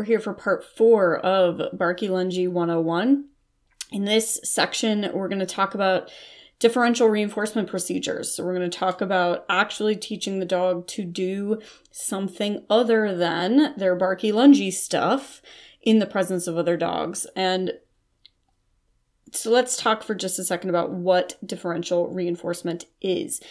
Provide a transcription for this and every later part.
We're here for part four of Barky Lungy 101. In this section, we're going to talk about differential reinforcement procedures. So, we're going to talk about actually teaching the dog to do something other than their barky lungy stuff in the presence of other dogs. And so, let's talk for just a second about what differential reinforcement is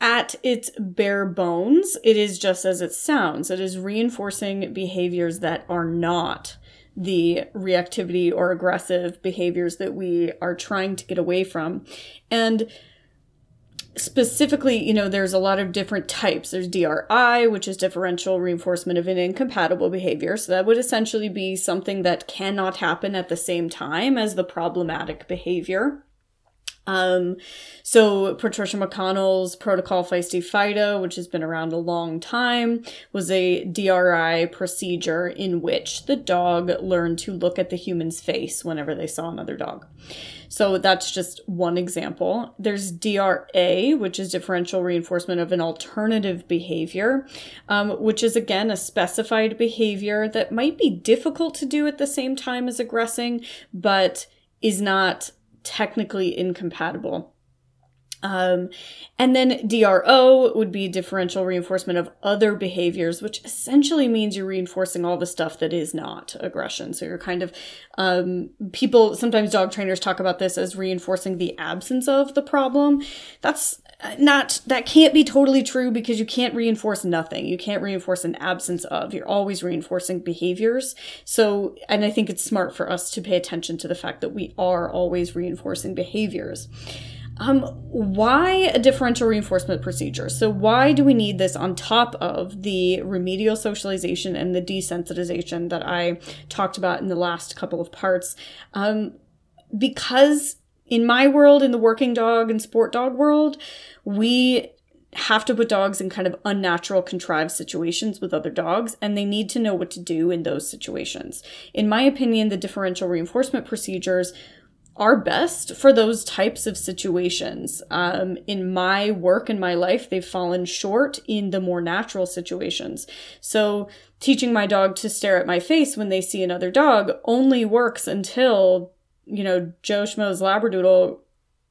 at its bare bones, it is just as it sounds. It is reinforcing behaviors that are not the reactivity or aggressive behaviors that we are trying to get away from. And specifically, you know, there's a lot of different types. There's DRI, which is differential reinforcement of an incompatible behavior. So that would essentially be something that cannot happen at the same time as the problematic behavior. Um, so Patricia McConnell's protocol Feisty Fido, which has been around a long time, was a DRI procedure in which the dog learned to look at the human's face whenever they saw another dog. So that's just one example. There's DRA, which is differential reinforcement of an alternative behavior, um, which is again a specified behavior that might be difficult to do at the same time as aggressing, but is not technically incompatible. Um, and then DRO would be differential reinforcement of other behaviors, which essentially means you're reinforcing all the stuff that is not aggression. So you're kind of, um, people, sometimes dog trainers talk about this as reinforcing the absence of the problem. That's not, that can't be totally true because you can't reinforce nothing. You can't reinforce an absence of. You're always reinforcing behaviors. So, and I think it's smart for us to pay attention to the fact that we are always reinforcing behaviors. Um, why a differential reinforcement procedure? So, why do we need this on top of the remedial socialization and the desensitization that I talked about in the last couple of parts? Um, because in my world, in the working dog and sport dog world, we have to put dogs in kind of unnatural, contrived situations with other dogs, and they need to know what to do in those situations. In my opinion, the differential reinforcement procedures are best for those types of situations. Um, in my work and my life, they've fallen short in the more natural situations. So, teaching my dog to stare at my face when they see another dog only works until, you know, Joe Schmo's Labradoodle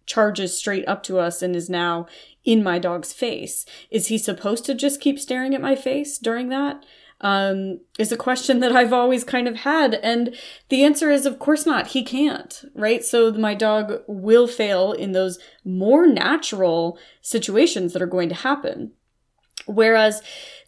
charges straight up to us and is now in my dog's face. Is he supposed to just keep staring at my face during that? um, is a question that I've always kind of had. And the answer is, of course not. He can't, right? So my dog will fail in those more natural situations that are going to happen. Whereas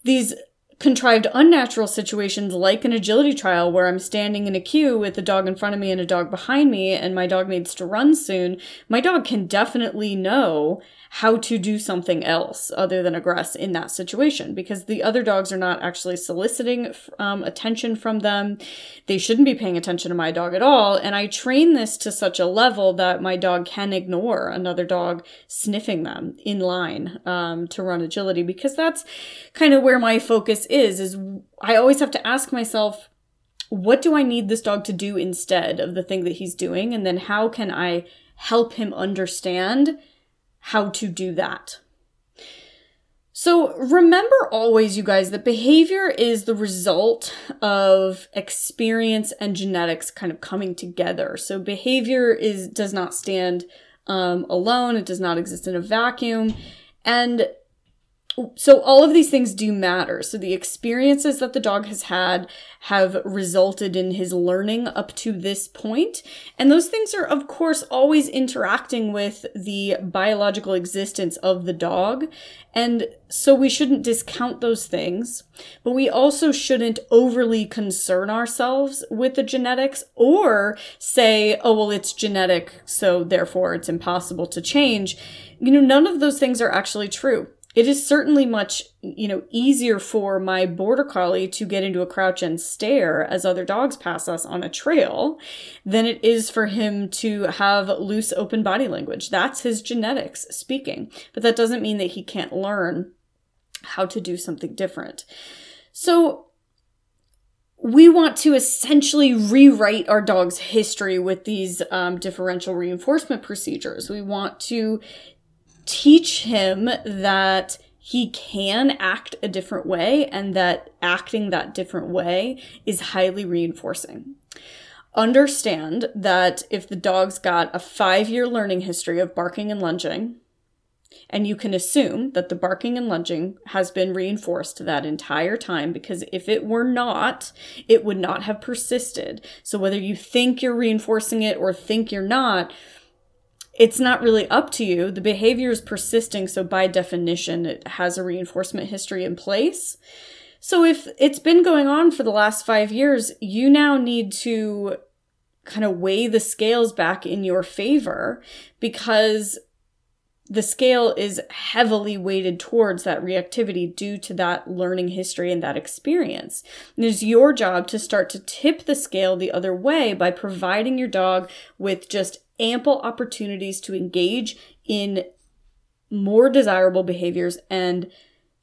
these contrived unnatural situations like an agility trial where I'm standing in a queue with a dog in front of me and a dog behind me and my dog needs to run soon, my dog can definitely know how to do something else other than aggress in that situation because the other dogs are not actually soliciting um, attention from them. They shouldn't be paying attention to my dog at all. And I train this to such a level that my dog can ignore another dog sniffing them in line um, to run agility because that's kind of where my focus is, is I always have to ask myself, what do I need this dog to do instead of the thing that he's doing? And then how can I help him understand how to do that. So remember always, you guys, that behavior is the result of experience and genetics kind of coming together. So behavior is does not stand um, alone. It does not exist in a vacuum. And so all of these things do matter. So the experiences that the dog has had have resulted in his learning up to this point. And those things are, of course, always interacting with the biological existence of the dog. And so we shouldn't discount those things, but we also shouldn't overly concern ourselves with the genetics or say, oh, well, it's genetic, so therefore it's impossible to change. You know, none of those things are actually true it is certainly much you know easier for my border collie to get into a crouch and stare as other dogs pass us on a trail than it is for him to have loose open body language. That's his genetics speaking. But that doesn't mean that he can't learn how to do something different. So we want to essentially rewrite our dog's history with these um, differential reinforcement procedures. We want to teach him that he can act a different way and that acting that different way is highly reinforcing. Understand that if the dog's got a five year learning history of barking and lunging, and you can assume that the barking and lunging has been reinforced that entire time because if it were not, it would not have persisted. So whether you think you're reinforcing it or think you're not, it's not really up to you. The behavior is persisting, so by definition, it has a reinforcement history in place. So if it's been going on for the last five years, you now need to kind of weigh the scales back in your favor because the scale is heavily weighted towards that reactivity due to that learning history and that experience. And it is your job to start to tip the scale the other way by providing your dog with just ample opportunities to engage in more desirable behaviors and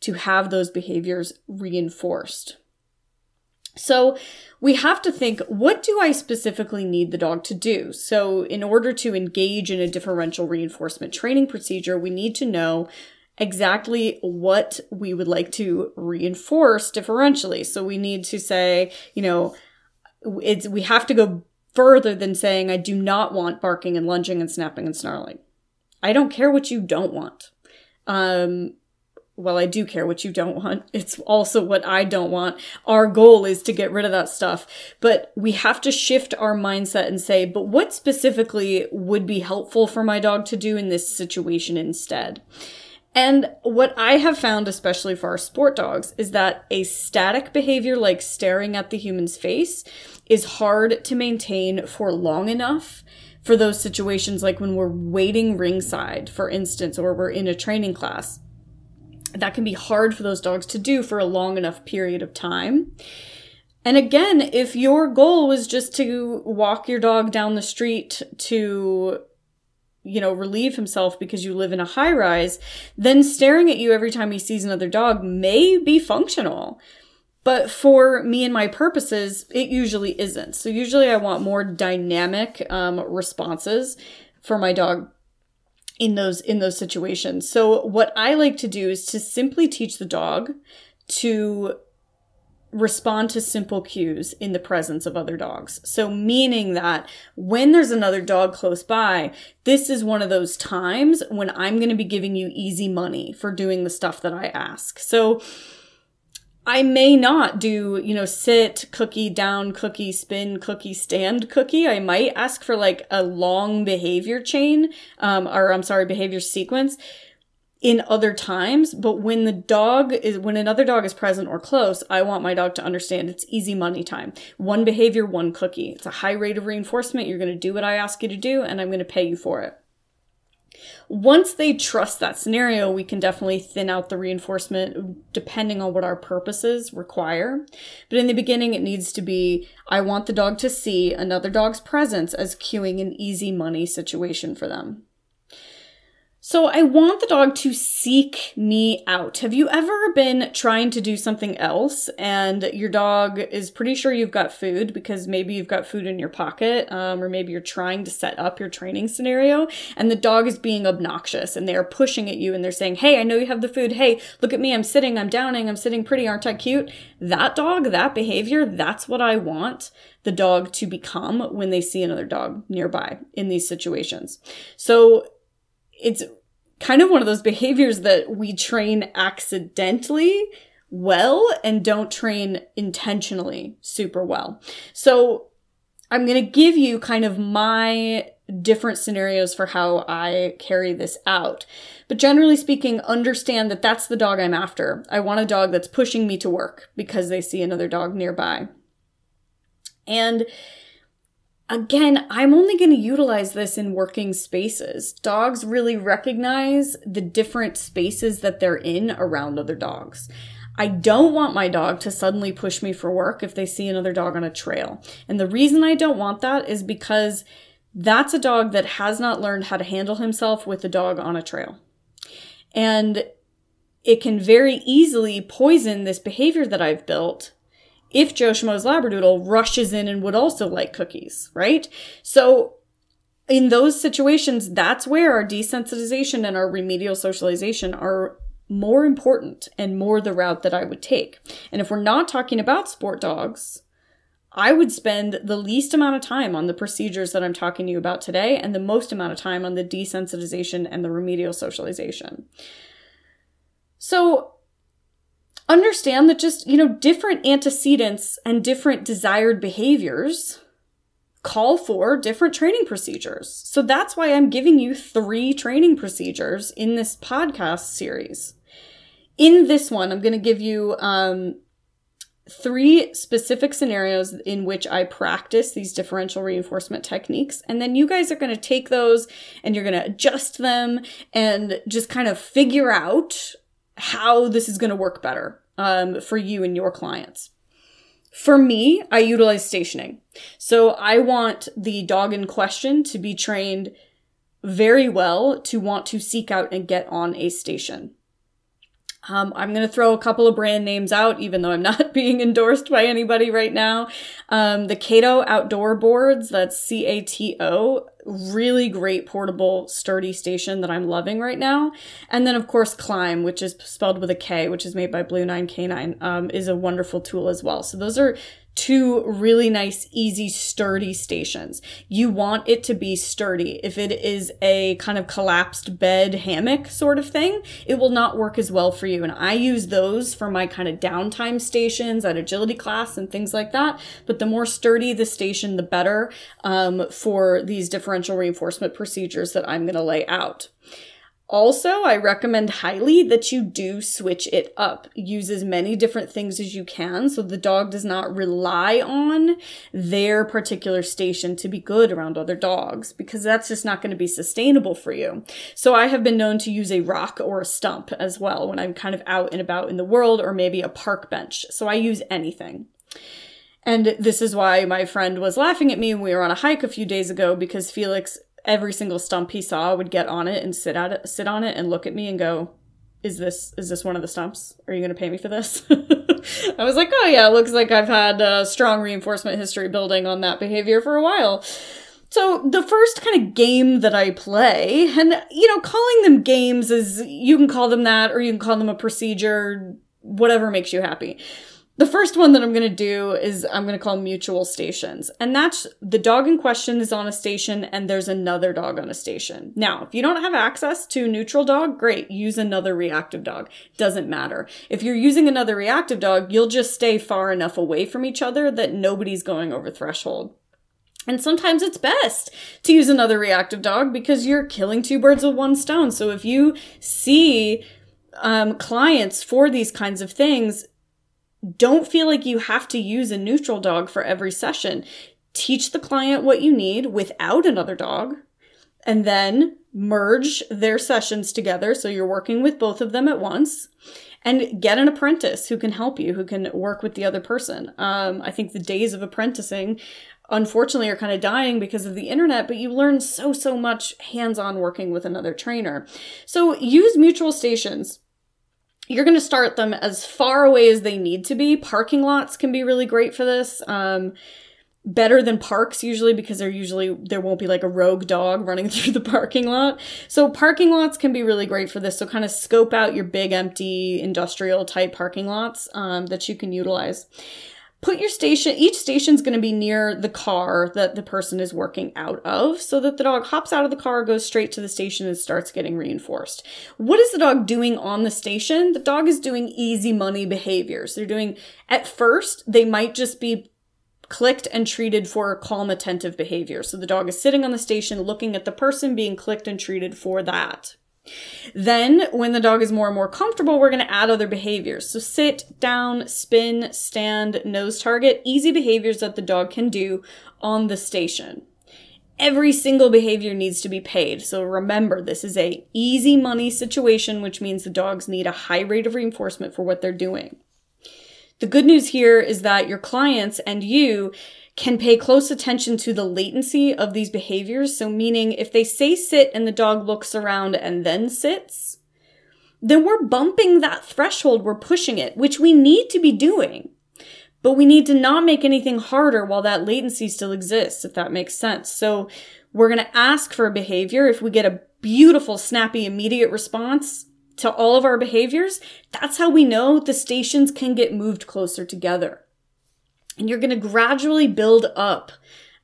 to have those behaviors reinforced. So we have to think what do I specifically need the dog to do? So, in order to engage in a differential reinforcement training procedure, we need to know exactly what we would like to reinforce differentially. So, we need to say, you know, it's we have to go further than saying, I do not want barking and lunging and snapping and snarling. I don't care what you don't want. Um, well, I do care what you don't want. It's also what I don't want. Our goal is to get rid of that stuff. But we have to shift our mindset and say, but what specifically would be helpful for my dog to do in this situation instead? And what I have found, especially for our sport dogs, is that a static behavior like staring at the human's face is hard to maintain for long enough for those situations like when we're waiting ringside, for instance, or we're in a training class. That can be hard for those dogs to do for a long enough period of time. And again, if your goal was just to walk your dog down the street to you know, relieve himself because you live in a high rise, then staring at you every time he sees another dog may be functional. But for me and my purposes, it usually isn't. So usually I want more dynamic um, responses for my dog in those in those situations. So what I like to do is to simply teach the dog to respond to simple cues in the presence of other dogs. So meaning that when there's another dog close by, this is one of those times when I'm going to be giving you easy money for doing the stuff that I ask. So I may not do, you know, sit, cookie, down, cookie, spin, cookie, stand, cookie. I might ask for like a long behavior chain, um, or I'm sorry, behavior sequence in other times. But when the dog is, when another dog is present or close, I want my dog to understand it's easy money time. One behavior, one cookie. It's a high rate of reinforcement. You're going to do what I ask you to do, and I'm going to pay you for it. Once they trust that scenario, we can definitely thin out the reinforcement depending on what our purposes require. But in the beginning, it needs to be I want the dog to see another dog's presence as cueing an easy money situation for them. So I want the dog to seek me out. Have you ever been trying to do something else and your dog is pretty sure you've got food because maybe you've got food in your pocket, um, or maybe you're trying to set up your training scenario and the dog is being obnoxious and they are pushing at you and they're saying, Hey, I know you have the food. Hey, look at me. I'm sitting, I'm downing, I'm sitting pretty. Aren't I cute? That dog, that behavior, that's what I want the dog to become when they see another dog nearby in these situations. So it's kind of one of those behaviors that we train accidentally well and don't train intentionally super well. So I'm going to give you kind of my different scenarios for how I carry this out. But generally speaking, understand that that's the dog I'm after. I want a dog that's pushing me to work because they see another dog nearby. And again, I'm only going to utilize this in working spaces. Dogs really recognize the different spaces that they're in around other dogs. I don't want my dog to suddenly push me for work if they see another dog on a trail. And the reason I don't want that is because that's a dog that has not learned how to handle himself with a dog on a trail. And it can very easily poison this behavior that I've built if Joe Schmo's Labradoodle rushes in and would also like cookies, right? So in those situations, that's where our desensitization and our remedial socialization are more important and more the route that I would take. And if we're not talking about sport dogs, I would spend the least amount of time on the procedures that I'm talking to you about today and the most amount of time on the desensitization and the remedial socialization. So understand that just, you know, different antecedents and different desired behaviors call for different training procedures. So that's why I'm giving you three training procedures in this podcast series. In this one, I'm going to give you um, three specific scenarios in which I practice these differential reinforcement techniques. And then you guys are going to take those and you're going to adjust them and just kind of figure out how this is going to work better um, for you and your clients. For me, I utilize stationing. So I want the dog in question to be trained very well to want to seek out and get on a station. Um, I'm going to throw a couple of brand names out, even though I'm not being endorsed by anybody right now. Um, the Cato outdoor boards, that's C A T O, really great portable, sturdy station that I'm loving right now. And then, of course, Klimb, which is spelled with a K, which is made by Blue Nine Canine, um, is a wonderful tool as well. So those are two really nice, easy, sturdy stations. You want it to be sturdy. If it is a kind of collapsed bed hammock sort of thing, it will not work as well for you. And I use those for my kind of downtime stations at agility class and things like that. But the more sturdy the station, the better um, for these differential reinforcement procedures that I'm going to lay out. Also, I recommend highly that you do switch it up. Use as many different things as you can so the dog does not rely on their particular station to be good around other dogs because that's just not going to be sustainable for you. So I have been known to use a rock or a stump as well when I'm kind of out and about in the world or maybe a park bench. So I use anything. And this is why my friend was laughing at me when we were on a hike a few days ago because Felix every single stump he saw would get on it and sit at it, sit on it and look at me and go, "Is this is this one of the stumps? Are you going to pay me for this?" I was like, "Oh yeah, looks like I've had a strong reinforcement history building on that behavior for a while." So the first kind of game that I play, and you know, calling them games is you can call them that or you can call them a procedure, whatever makes you happy. The first one that I'm going to do is I'm going to call mutual stations. And that's the dog in question is on a station and there's another dog on a station. Now, if you don't have access to neutral dog, great, use another reactive dog. Doesn't matter. If you're using another reactive dog, you'll just stay far enough away from each other that nobody's going over threshold. And sometimes it's best to use another reactive dog because you're killing two birds with one stone. So if you see um, clients for these kinds of things, don't feel like you have to use a neutral dog for every session. Teach the client what you need without another dog, and then merge their sessions together so you're working with both of them at once. And get an apprentice who can help you, who can work with the other person. Um, I think the days of apprenticing unfortunately are kind of dying because of the internet, but you learn so, so much hands on working with another trainer. So use mutual stations you're going to start them as far away as they need to be. Parking lots can be really great for this. Um, better than parks usually because they're usually there won't be like a rogue dog running through the parking lot. So parking lots can be really great for this. So kind of scope out your big empty industrial type parking lots um, that you can utilize put your station each station's going to be near the car that the person is working out of so that the dog hops out of the car goes straight to the station and starts getting reinforced. What is the dog doing on the station? The dog is doing easy money behaviors. They're doing at first they might just be clicked and treated for calm attentive behavior. So the dog is sitting on the station looking at the person being clicked and treated for that Then, when the dog is more and more comfortable, we're going to add other behaviors. So, sit, down, spin, stand, nose target, easy behaviors that the dog can do on the station. Every single behavior needs to be paid. So remember, this is a easy money situation, which means the dogs need a high rate of reinforcement for what they're doing. The good news here is that your clients and you can pay close attention to the latency of these behaviors. So, meaning if they say sit and the dog looks around and then sits, then we're bumping that threshold, we're pushing it, which we need to be doing. But we need to not make anything harder while that latency still exists, if that makes sense. So, we're going to ask for a behavior. If we get a beautiful, snappy, immediate response, to all of our behaviors, that's how we know the stations can get moved closer together. And you're going to gradually build up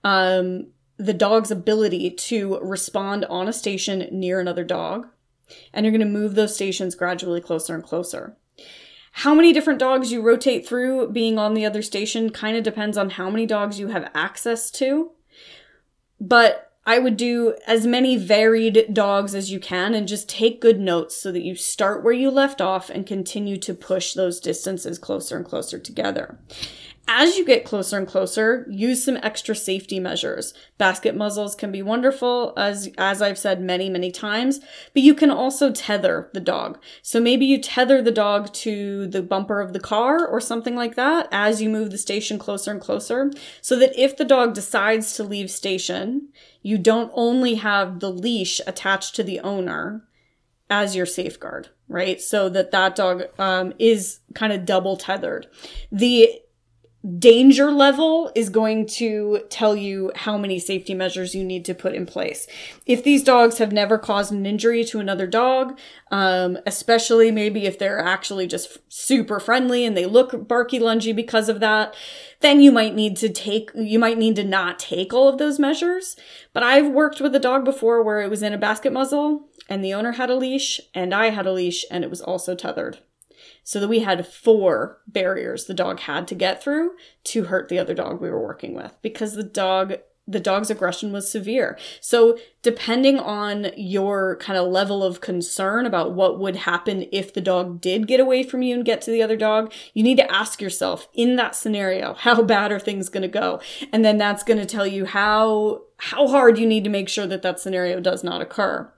um, the dog's ability to respond on a station near another dog. And you're going to move those stations gradually closer and closer. How many different dogs you rotate through being on the other station kind of depends on how many dogs you have access to. But I would do as many varied dogs as you can and just take good notes so that you start where you left off and continue to push those distances closer and closer together. As you get closer and closer, use some extra safety measures. Basket muzzles can be wonderful, as, as I've said many, many times, but you can also tether the dog. So maybe you tether the dog to the bumper of the car or something like that as you move the station closer and closer, so that if the dog decides to leave station, you don't only have the leash attached to the owner as your safeguard, right? So that that dog um, is kind of double tethered. The danger level is going to tell you how many safety measures you need to put in place. If these dogs have never caused an injury to another dog, um, especially maybe if they're actually just super friendly and they look barky lungy because of that, then you might need to take, you might need to not take all of those measures. But I've worked with a dog before where it was in a basket muzzle and the owner had a leash and I had a leash and it was also tethered so that we had four barriers the dog had to get through to hurt the other dog we were working with because the dog the dog's aggression was severe. So, depending on your kind of level of concern about what would happen if the dog did get away from you and get to the other dog, you need to ask yourself in that scenario, how bad are things going to go? And then that's going to tell you how how hard you need to make sure that that scenario does not occur.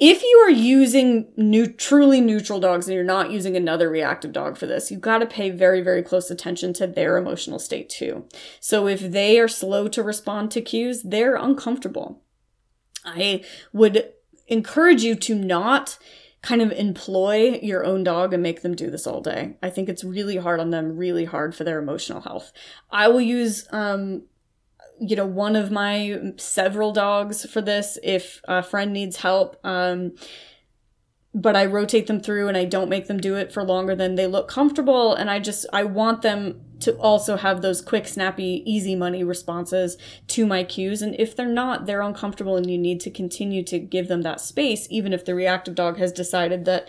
If you are using new, truly neutral dogs and you're not using another reactive dog for this, you've got to pay very, very close attention to their emotional state too. So if they are slow to respond to cues, they're uncomfortable. I would encourage you to not kind of employ your own dog and make them do this all day. I think it's really hard on them, really hard for their emotional health. I will use um, you know, one of my several dogs for this if a friend needs help. Um, but I rotate them through and I don't make them do it for longer than they look comfortable. And I just, I want them to also have those quick, snappy, easy money responses to my cues. And if they're not, they're uncomfortable and you need to continue to give them that space, even if the reactive dog has decided that,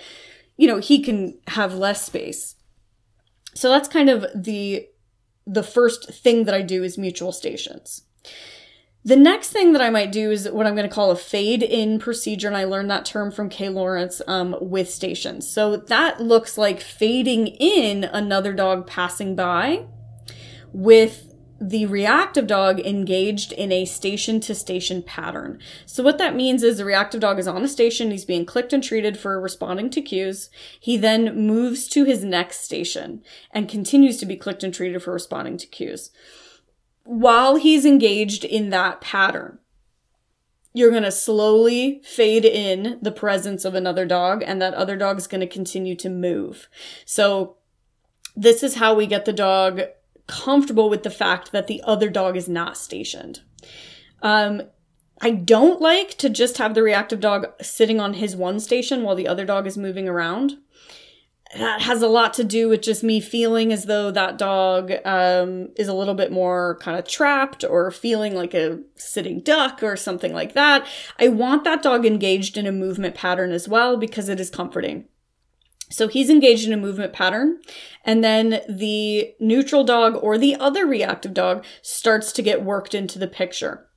you know, he can have less space. So that's kind of the the first thing that I do is mutual stations. The next thing that I might do is what I'm going to call a fade in procedure, and I learned that term from Kay Laurence um, with stations. So that looks like fading in another dog passing by with the reactive dog engaged in a station to station pattern. So what that means is the reactive dog is on a station, he's being clicked and treated for responding to cues. He then moves to his next station and continues to be clicked and treated for responding to cues. While he's engaged in that pattern, you're going to slowly fade in the presence of another dog and that other dog is going to continue to move. So this is how we get the dog comfortable with the fact that the other dog is not stationed. Um, I don't like to just have the reactive dog sitting on his one station while the other dog is moving around. That has a lot to do with just me feeling as though that dog um, is a little bit more kind of trapped or feeling like a sitting duck or something like that. I want that dog engaged in a movement pattern as well because it is comforting. So he's engaged in a movement pattern, and then the neutral dog or the other reactive dog starts to get worked into the picture.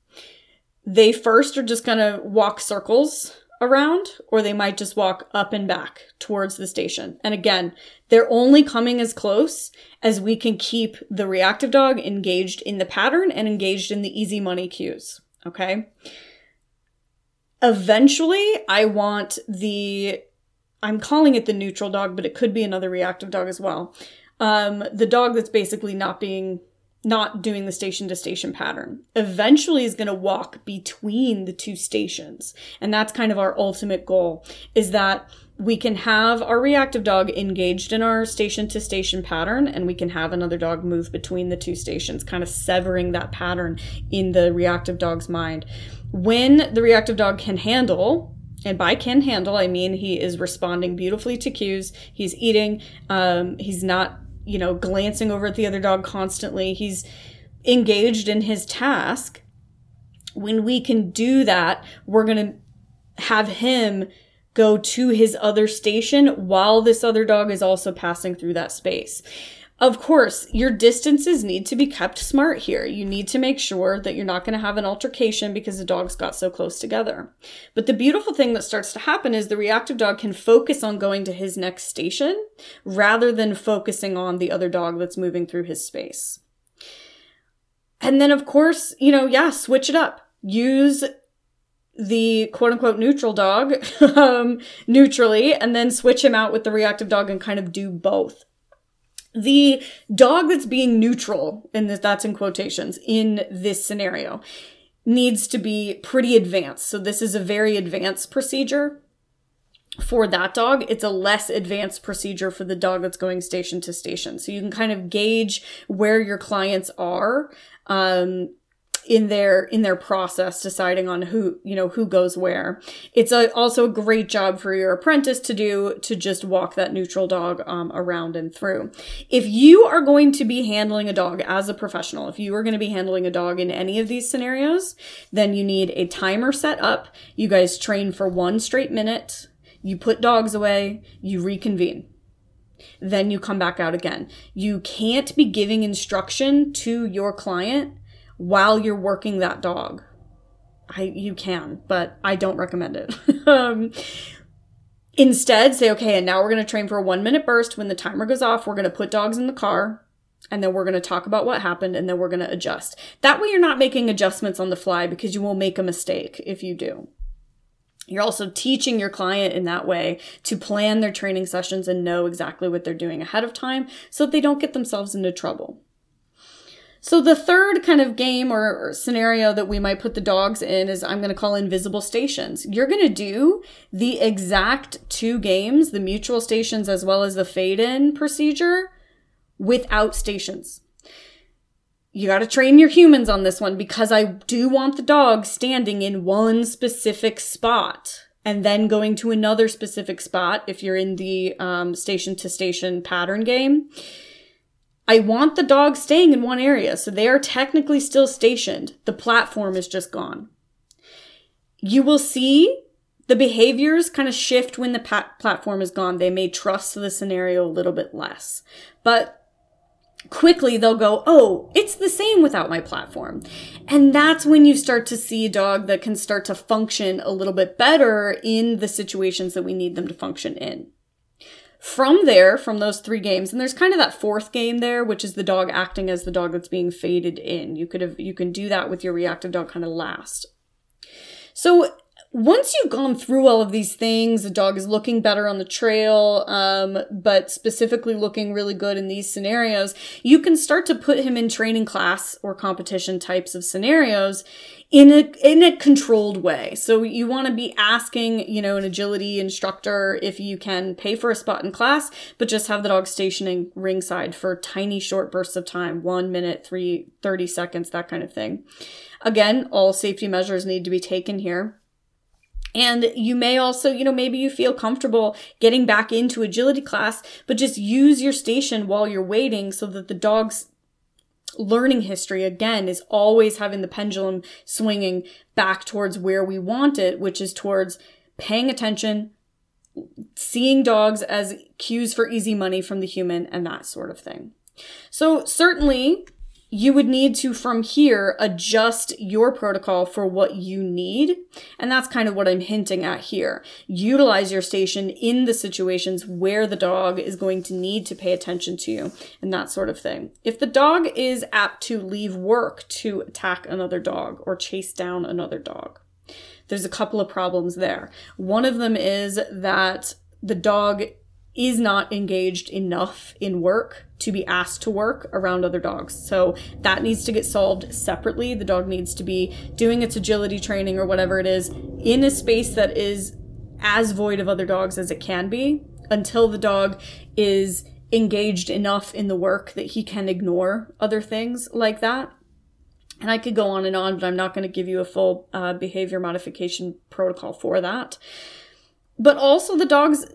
They first are just gonna walk circles around or they might just walk up and back towards the station. And again, they're only coming as close as we can keep the reactive dog engaged in the pattern and engaged in the easy money cues. Okay. Eventually, I want the, I'm calling it the neutral dog, but it could be another reactive dog as well. Um, the dog that's basically not being not doing the station to station pattern. Eventually is going to walk between the two stations. And that's kind of our ultimate goal is that we can have our reactive dog engaged in our station to station pattern and we can have another dog move between the two stations, kind of severing that pattern in the reactive dog's mind. When the reactive dog can handle, and by can handle, I mean he is responding beautifully to cues. He's eating. Um, he's not you know, glancing over at the other dog constantly. He's engaged in his task. When we can do that, we're going to have him go to his other station while this other dog is also passing through that space. Of course, your distances need to be kept smart here. You need to make sure that you're not going to have an altercation because the dogs got so close together. But the beautiful thing that starts to happen is the reactive dog can focus on going to his next station rather than focusing on the other dog that's moving through his space. And then, of course, you know, yeah, switch it up. Use the quote unquote neutral dog um, neutrally and then switch him out with the reactive dog and kind of do both the dog that's being neutral, and that's in quotations, in this scenario, needs to be pretty advanced. So this is a very advanced procedure for that dog. It's a less advanced procedure for the dog that's going station to station. So you can kind of gauge where your clients are. Um, in their in their process deciding on who you know who goes where. It's a, also a great job for your apprentice to do to just walk that neutral dog um, around and through. If you are going to be handling a dog as a professional if you are going to be handling a dog in any of these scenarios then you need a timer set up. You guys train for one straight minute. You put dogs away. You reconvene. Then you come back out again. You can't be giving instruction to your client while you're working that dog. I you can, but I don't recommend it. um, instead, say okay, and now we're going to train for a 1 minute burst when the timer goes off. We're going to put dogs in the car and then we're going to talk about what happened and then we're going to adjust. That way you're not making adjustments on the fly because you will make a mistake if you do. You're also teaching your client in that way to plan their training sessions and know exactly what they're doing ahead of time so that they don't get themselves into trouble. So the third kind of game or, scenario that we might put the dogs in is I'm going to call invisible stations. You're going to do the exact two games, the mutual stations as well as the fade in procedure without stations. You got to train your humans on this one because I do want the dog standing in one specific spot and then going to another specific spot if you're in the station to station pattern game I want the dog staying in one area, so they are technically still stationed. The platform is just gone. You will see the behaviors kind of shift when the pat- platform is gone. They may trust the scenario a little bit less. But quickly they'll go, oh, it's the same without my platform. And that's when you start to see a dog that can start to function a little bit better in the situations that we need them to function in. From there, from those three games, and there's kind of that fourth game there, which is the dog acting as the dog that's being faded in. You could have you can do that with your reactive dog kind of last. So once you've gone through all of these things, the dog is looking better on the trail, um, but specifically looking really good in these scenarios, you can start to put him in training class or competition types of scenarios in a in a controlled way. So you want to be asking, you know, an agility instructor if you can pay for a spot in class, but just have the dog stationing ringside for tiny short bursts of time, 1 minute, 3 30 seconds, that kind of thing. Again, all safety measures need to be taken here. And you may also, you know, maybe you feel comfortable getting back into agility class, but just use your station while you're waiting so that the dog's learning history again is always having the pendulum swinging back towards where we want it, which is towards paying attention, seeing dogs as cues for easy money from the human and that sort of thing. So certainly you would need to from here adjust your protocol for what you need. And that's kind of what I'm hinting at here. Utilize your station in the situations where the dog is going to need to pay attention to you and that sort of thing. If the dog is apt to leave work to attack another dog or chase down another dog, there's a couple of problems there. One of them is that the dog is not engaged enough in work to be asked to work around other dogs. So that needs to get solved separately. The dog needs to be doing its agility training or whatever it is in a space that is as void of other dogs as it can be until the dog is engaged enough in the work that he can ignore other things like that. And I could go on and on, but I'm not going to give you a full uh, behavior modification protocol for that. But also, the dog's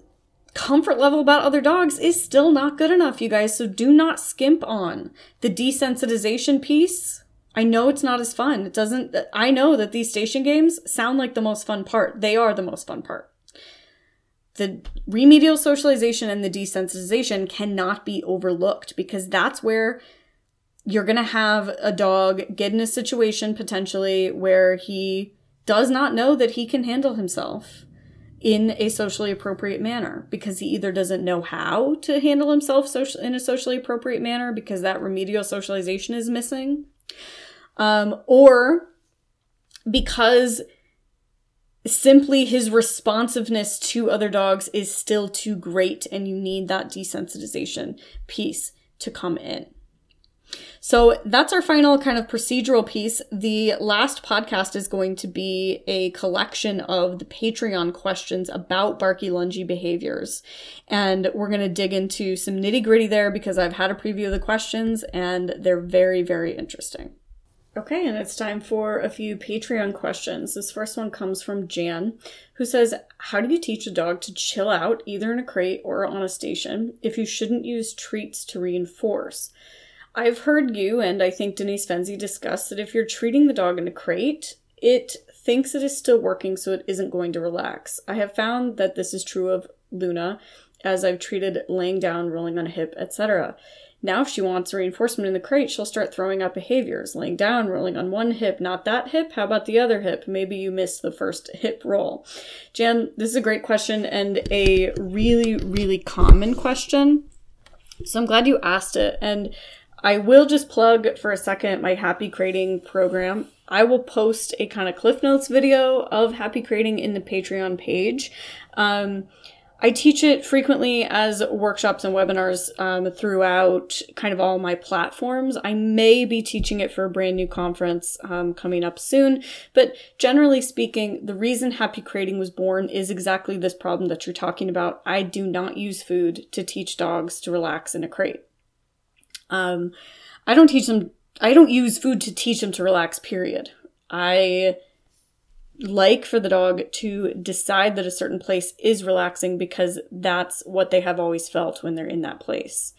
comfort level about other dogs is still not good enough, you guys. So do not skimp on the desensitization piece. I know it's not as fun. It doesn't, I know that these station games sound like the most fun part. They are the most fun part. The remedial socialization and the desensitization cannot be overlooked because that's where you're going to have a dog get in a situation potentially where he does not know that he can handle himself in a socially appropriate manner because he either doesn't know how to handle himself social, in a socially appropriate manner because that remedial socialization is missing, um, or because simply his responsiveness to other dogs is still too great and you need that desensitization piece to come in. So that's our final kind of procedural piece. The last podcast is going to be a collection of the Patreon questions about barky lungy behaviors. And we're going to dig into some nitty gritty there because I've had a preview of the questions and they're very, very interesting. Okay, and it's time for a few Patreon questions. This first one comes from Jan, who says, How do you teach a dog to chill out, either in a crate or on a station, if you shouldn't use treats to reinforce? I've heard you and I think Denise Fenzi discuss that if you're treating the dog in a crate, it thinks it is still working, so it isn't going to relax. I have found that this is true of Luna, as I've treated laying down, rolling on a hip, etc. Now, if she wants reinforcement in the crate, she'll start throwing out behaviors laying down, rolling on one hip, not that hip. How about the other hip? Maybe you missed the first hip roll. Jan, this is a great question and a really, really common question. So I'm glad you asked it. And I will just plug for a second my Happy Crating program. I will post a kind of Cliff Notes video of Happy Crating in the Patreon page. Um, I teach it frequently as workshops and webinars um, throughout kind of all my platforms. I may be teaching it for a brand new conference um, coming up soon, but generally speaking, the reason Happy Crating was born is exactly this problem that you're talking about. I do not use food to teach dogs to relax in a crate. Um, I don't teach them, I don't use food to teach them to relax, period. I like for the dog to decide that a certain place is relaxing because that's what they have always felt when they're in that place.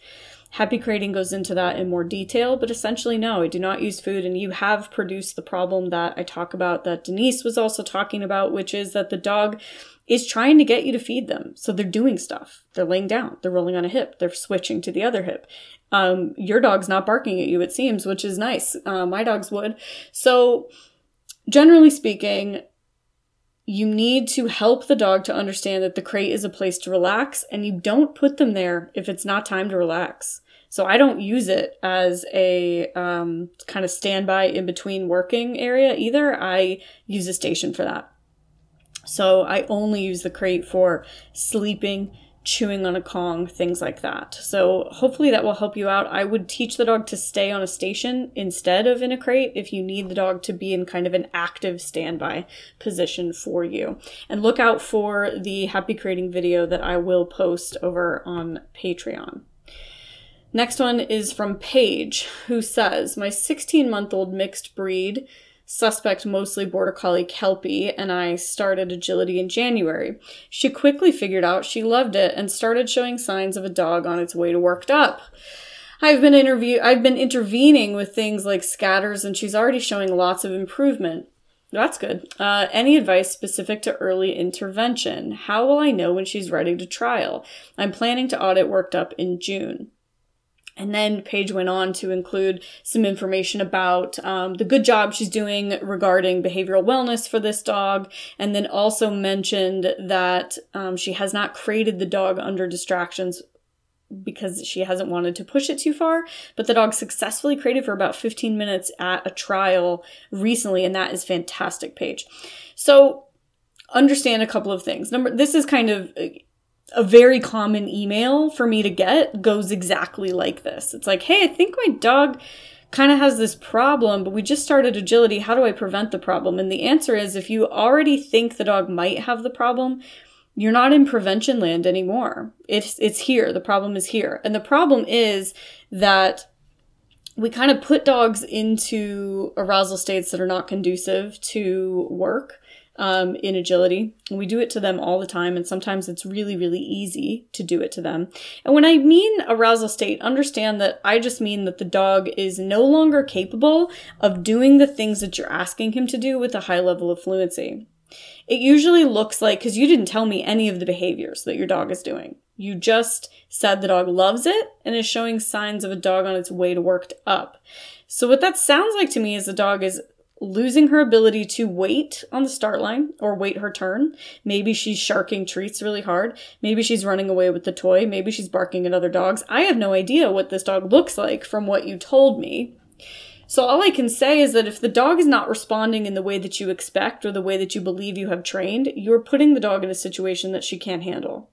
Happy Crating goes into that in more detail, but essentially, no, I do not use food. And you have produced the problem that I talk about that Denise was also talking about, which is that the dog is trying to get you to feed them. So they're doing stuff. They're laying down, they're rolling on a hip, they're switching to the other hip. Um, your dog's not barking at you, it seems, which is nice. Uh, my dogs would. So, generally speaking, you need to help the dog to understand that the crate is a place to relax and you don't put them there if it's not time to relax. So I don't use it as a um, kind of standby in between working area either. I use a station for that. So I only use the crate for sleeping, chewing on a Kong, things like that. So hopefully that will help you out. I would teach the dog to stay on a station instead of in a crate if you need the dog to be in kind of an active standby position for you. And look out for the happy crating video that I will post over on Patreon. Next one is from Paige, who says, My 16 month old mixed breed suspect mostly border collie kelpie and i started agility in january she quickly figured out she loved it and started showing signs of a dog on its way to worked up i've been interview i've been intervening with things like scatters and she's already showing lots of improvement that's good. Uh, any advice specific to early intervention? How will I know when she's ready to trial? I'm planning to audit worked up in June. And then Paige went on to include some information about um, the good job she's doing regarding behavioral wellness for this dog, and then also mentioned that um, she has not crated the dog under distractions because she hasn't wanted to push it too far. But the dog successfully crated for about 15 minutes at a trial recently, and that is fantastic, Paige. So understand a couple of things. Number, this is kind of a very common email for me to get goes exactly like this. It's like, hey, I think my dog kind of has this problem, but we just started agility. How do I prevent the problem? And the answer is if you already think the dog might have the problem, you're not in prevention land anymore. It's it's here. The problem is here. And the problem is that we kind of put dogs into arousal states that are not conducive to work um, in agility. And we do it to them all the time, and sometimes it's really, really easy to do it to them. And when I mean arousal state, understand that I just mean that the dog is no longer capable of doing the things that you're asking him to do with a high level of fluency. It usually looks like, because you didn't tell me any of the behaviors that your dog is doing. You just said the dog loves it and is showing signs of a dog on its way to worked up. So, what that sounds like to me is the dog is losing her ability to wait on the start line or wait her turn. Maybe she's sharking treats really hard. Maybe she's running away with the toy. Maybe she's barking at other dogs. I have no idea what this dog looks like from what you told me. So all I can say is that if the dog is not responding in the way that you expect or the way that you believe you have trained, you're putting the dog in a situation that she can't handle.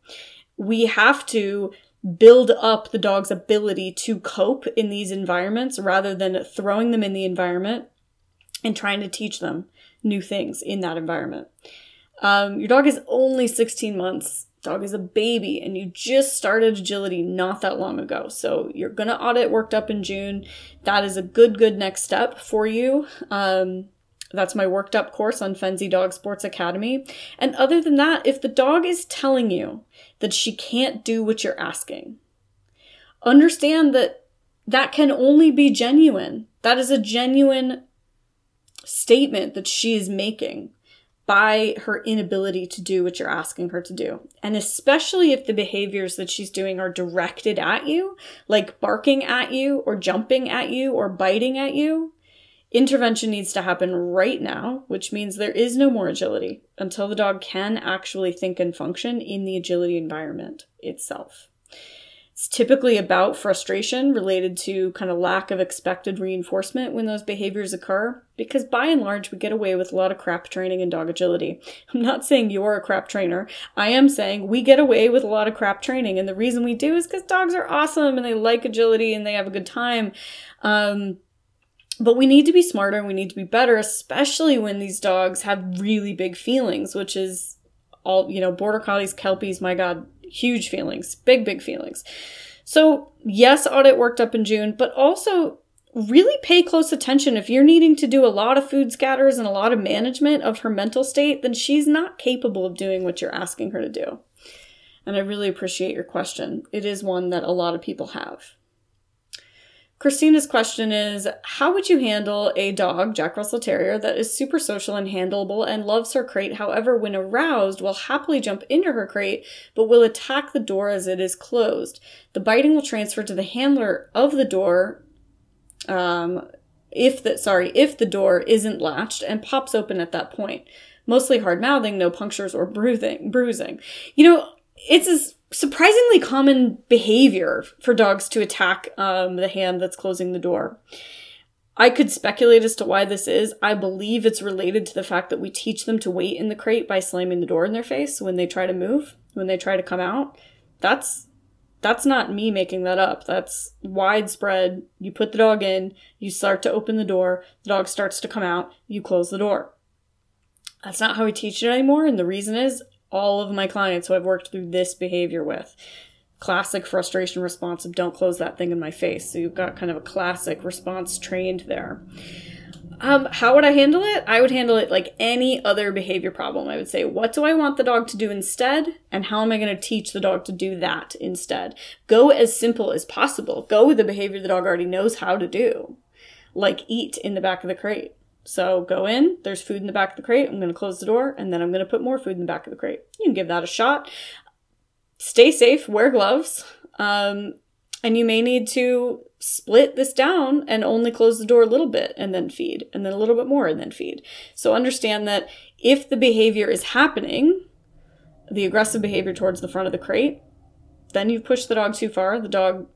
We have to build up the dog's ability to cope in these environments rather than throwing them in the environment and trying to teach them new things in that environment. Um, your dog is only 16 months dog is a baby and you just started agility not that long ago. So you're to audit worked up in June. That is a good, good next step for you. Um, that's my worked up course on Fenzi Dog Sports Academy. And other than that, if the dog is telling you that she can't do what you're asking, understand that that can only be genuine. That is a genuine statement that she is making by her inability to do what you're asking her to do. And especially if the behaviors that she's doing are directed at you, like barking at you or jumping at you or biting at you, intervention needs to happen right now, which means there is no more agility until the dog can actually think and function in the agility environment itself. It's typically about frustration related to kind of lack of expected reinforcement when those behaviors occur, because by and large, we get away with a lot of crap training in dog agility. I'm not saying you're a crap trainer. I am saying we get away with a lot of crap training. And the reason we do is because dogs are awesome and they like agility and they have a good time. Um, but we need to be smarter and we need to be better, especially when these dogs have really big feelings, which is all, you know, border collies, kelpies, my God, huge feelings, big, big feelings. So, yes, audit worked up in June, but also really pay close attention. If you're needing to do a lot of food scatters and a lot of management of her mental state, then she's not capable of doing what you're asking her to do. And I really appreciate your question. It is one that a lot of people have. Christina's question is How would you handle a dog, Jack Russell Terrier, that is super social and handleable and loves her crate, however, when aroused, will happily jump into her crate but will attack the door as it is closed? The biting will transfer to the handler of the door. Um, if the sorry, if the door isn't latched and pops open at that point. Mostly hard mouthing, no punctures or bruising. Bruising. You know, it's as surprisingly common behavior for dogs to attack um, the hand that's closing the door. I could speculate as to why this is. I believe it's related to the fact that we teach them to wait in the crate by slamming the door in their face when they try to move, when they try to come out. That's that's not me making that up. That's widespread. You put the dog in, you start to open the door, the dog starts to come out, you close the door. That's not how we teach it anymore, and the reason is all of my clients who I've worked through this behavior with. Classic frustration response of don't close that thing in my face. So you've got kind of a classic response trained there. Um, how would I handle it? I would handle it like any other behavior problem. I would say, what do I want the dog to do instead? And how am I going to teach the dog to do that instead? Go as simple as possible. Go with the behavior the dog already knows how to do, like eat in the back of the crate. So go in, there's food in the back of the crate. I'm going to close the door and then I'm going to put more food in the back of the crate. You can give that a shot. Stay safe, wear gloves. Um, And you may need to split this down and only close the door a little bit and then feed, and then a little bit more and then feed. So understand that if the behavior is happening, the aggressive behavior towards the front of the crate, then you've pushed the dog too far. The dog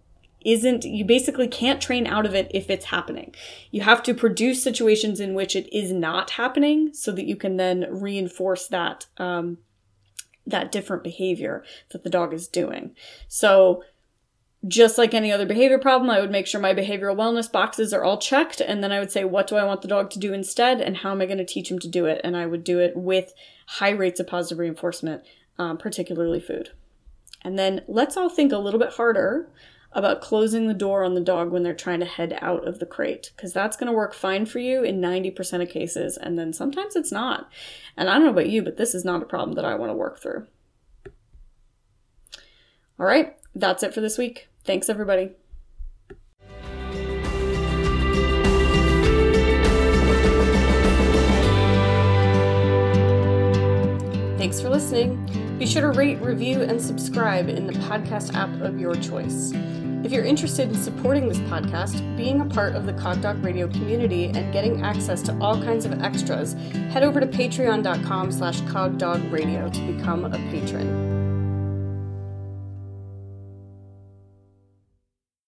isn't, you basically can't train out of it if it's happening. You have to produce situations in which it is not happening so that you can then reinforce that, um, that different behavior that the dog is doing. So, just like any other behavior problem, I would make sure my behavioral wellness boxes are all checked. And then I would say, what do I want the dog to do instead? And how am I going to teach him to do it? And I would do it with high rates of positive reinforcement, um, particularly food. And then let's all think a little bit harder about closing the door on the dog when they're trying to head out of the crate, because that's going to work fine for you in 90% of cases. And then sometimes it's not. And I don't know about you, but this is not a problem that I want to work through. All right, that's it for this week. Thanks, everybody. Thanks for listening. Be sure to rate, review, and subscribe in the podcast app of your choice. If you're interested in supporting this podcast, being a part of the CogDog Radio community, and getting access to all kinds of extras, head over to patreon.com slash cogdogradio to become a patron.